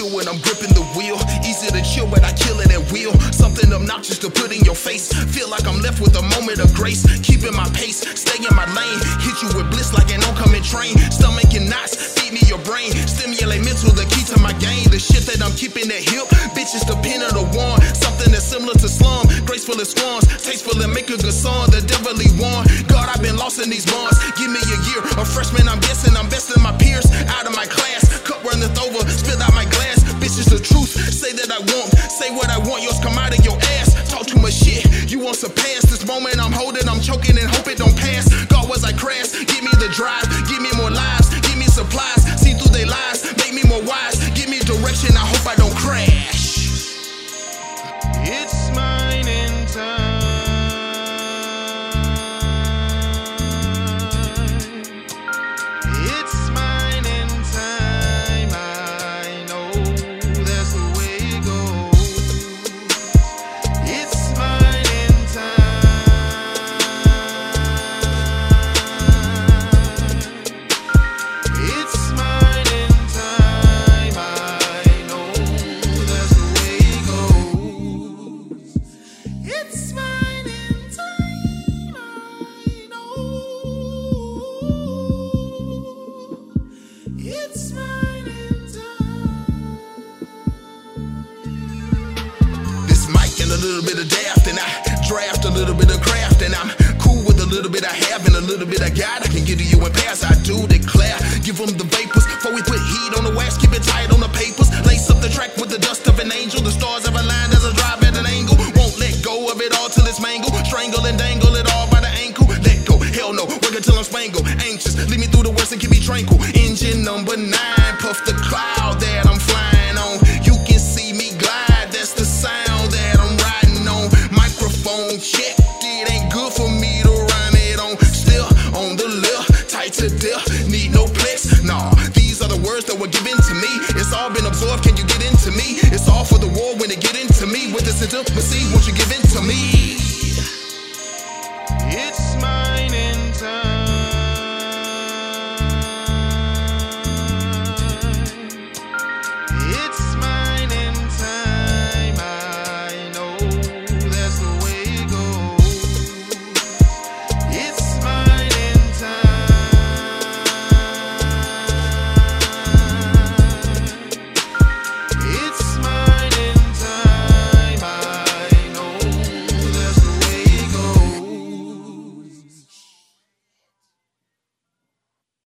feel when I'm gripping the wheel. Easy to chill, but I kill it at will. Something obnoxious to put in your face. Feel like I'm left with a moment of grace. Keeping my pace, stay in my lane. Hit you with bliss like an oncoming train. Stomach and knots, feed me your brain. Stimulate mental, the key to my game. The shit that I'm keeping at hip. Bitches depend on the one. Something that's similar to slum. Graceful as swans. Tasteful and make a good song. The devilly one. God, I've been lost in these bonds. Give me a year. A freshman, I'm guessing Say what I want. Yours come out of your ass. Talk too much shit. You want surpass this moment I'm holding. I'm choking and hope it don't pass. God, was I crass? Give me the drive. Give me more lives. Give me supplies. See through their lies. Make me more wise. Give me direction. I hope I don't crash. It's mine in time. It's little bit of and I draft a little bit of craft, and I'm cool with a little bit I have and a little bit I got. I can give to you in pass, I do declare. Give them the vapors before we put heat on the wax, keep it all till it's mangled. Strangle and dangle it all by the ankle. Let go, hell no, work until I'm spangled. Anxious, lead me through the worst and keep me tranquil. Engine number nine, puff the cloud that I'm flying on. You can see me glide, that's the sound that I'm riding on. Microphone check, it ain't good for me to rhyme it on. Still on the left, tight to death, need no plex. Nah, these are the words that were given to me. It's all been absorbed, can you get into me? It's all for the war when it get into me. With this intimacy, won't you give in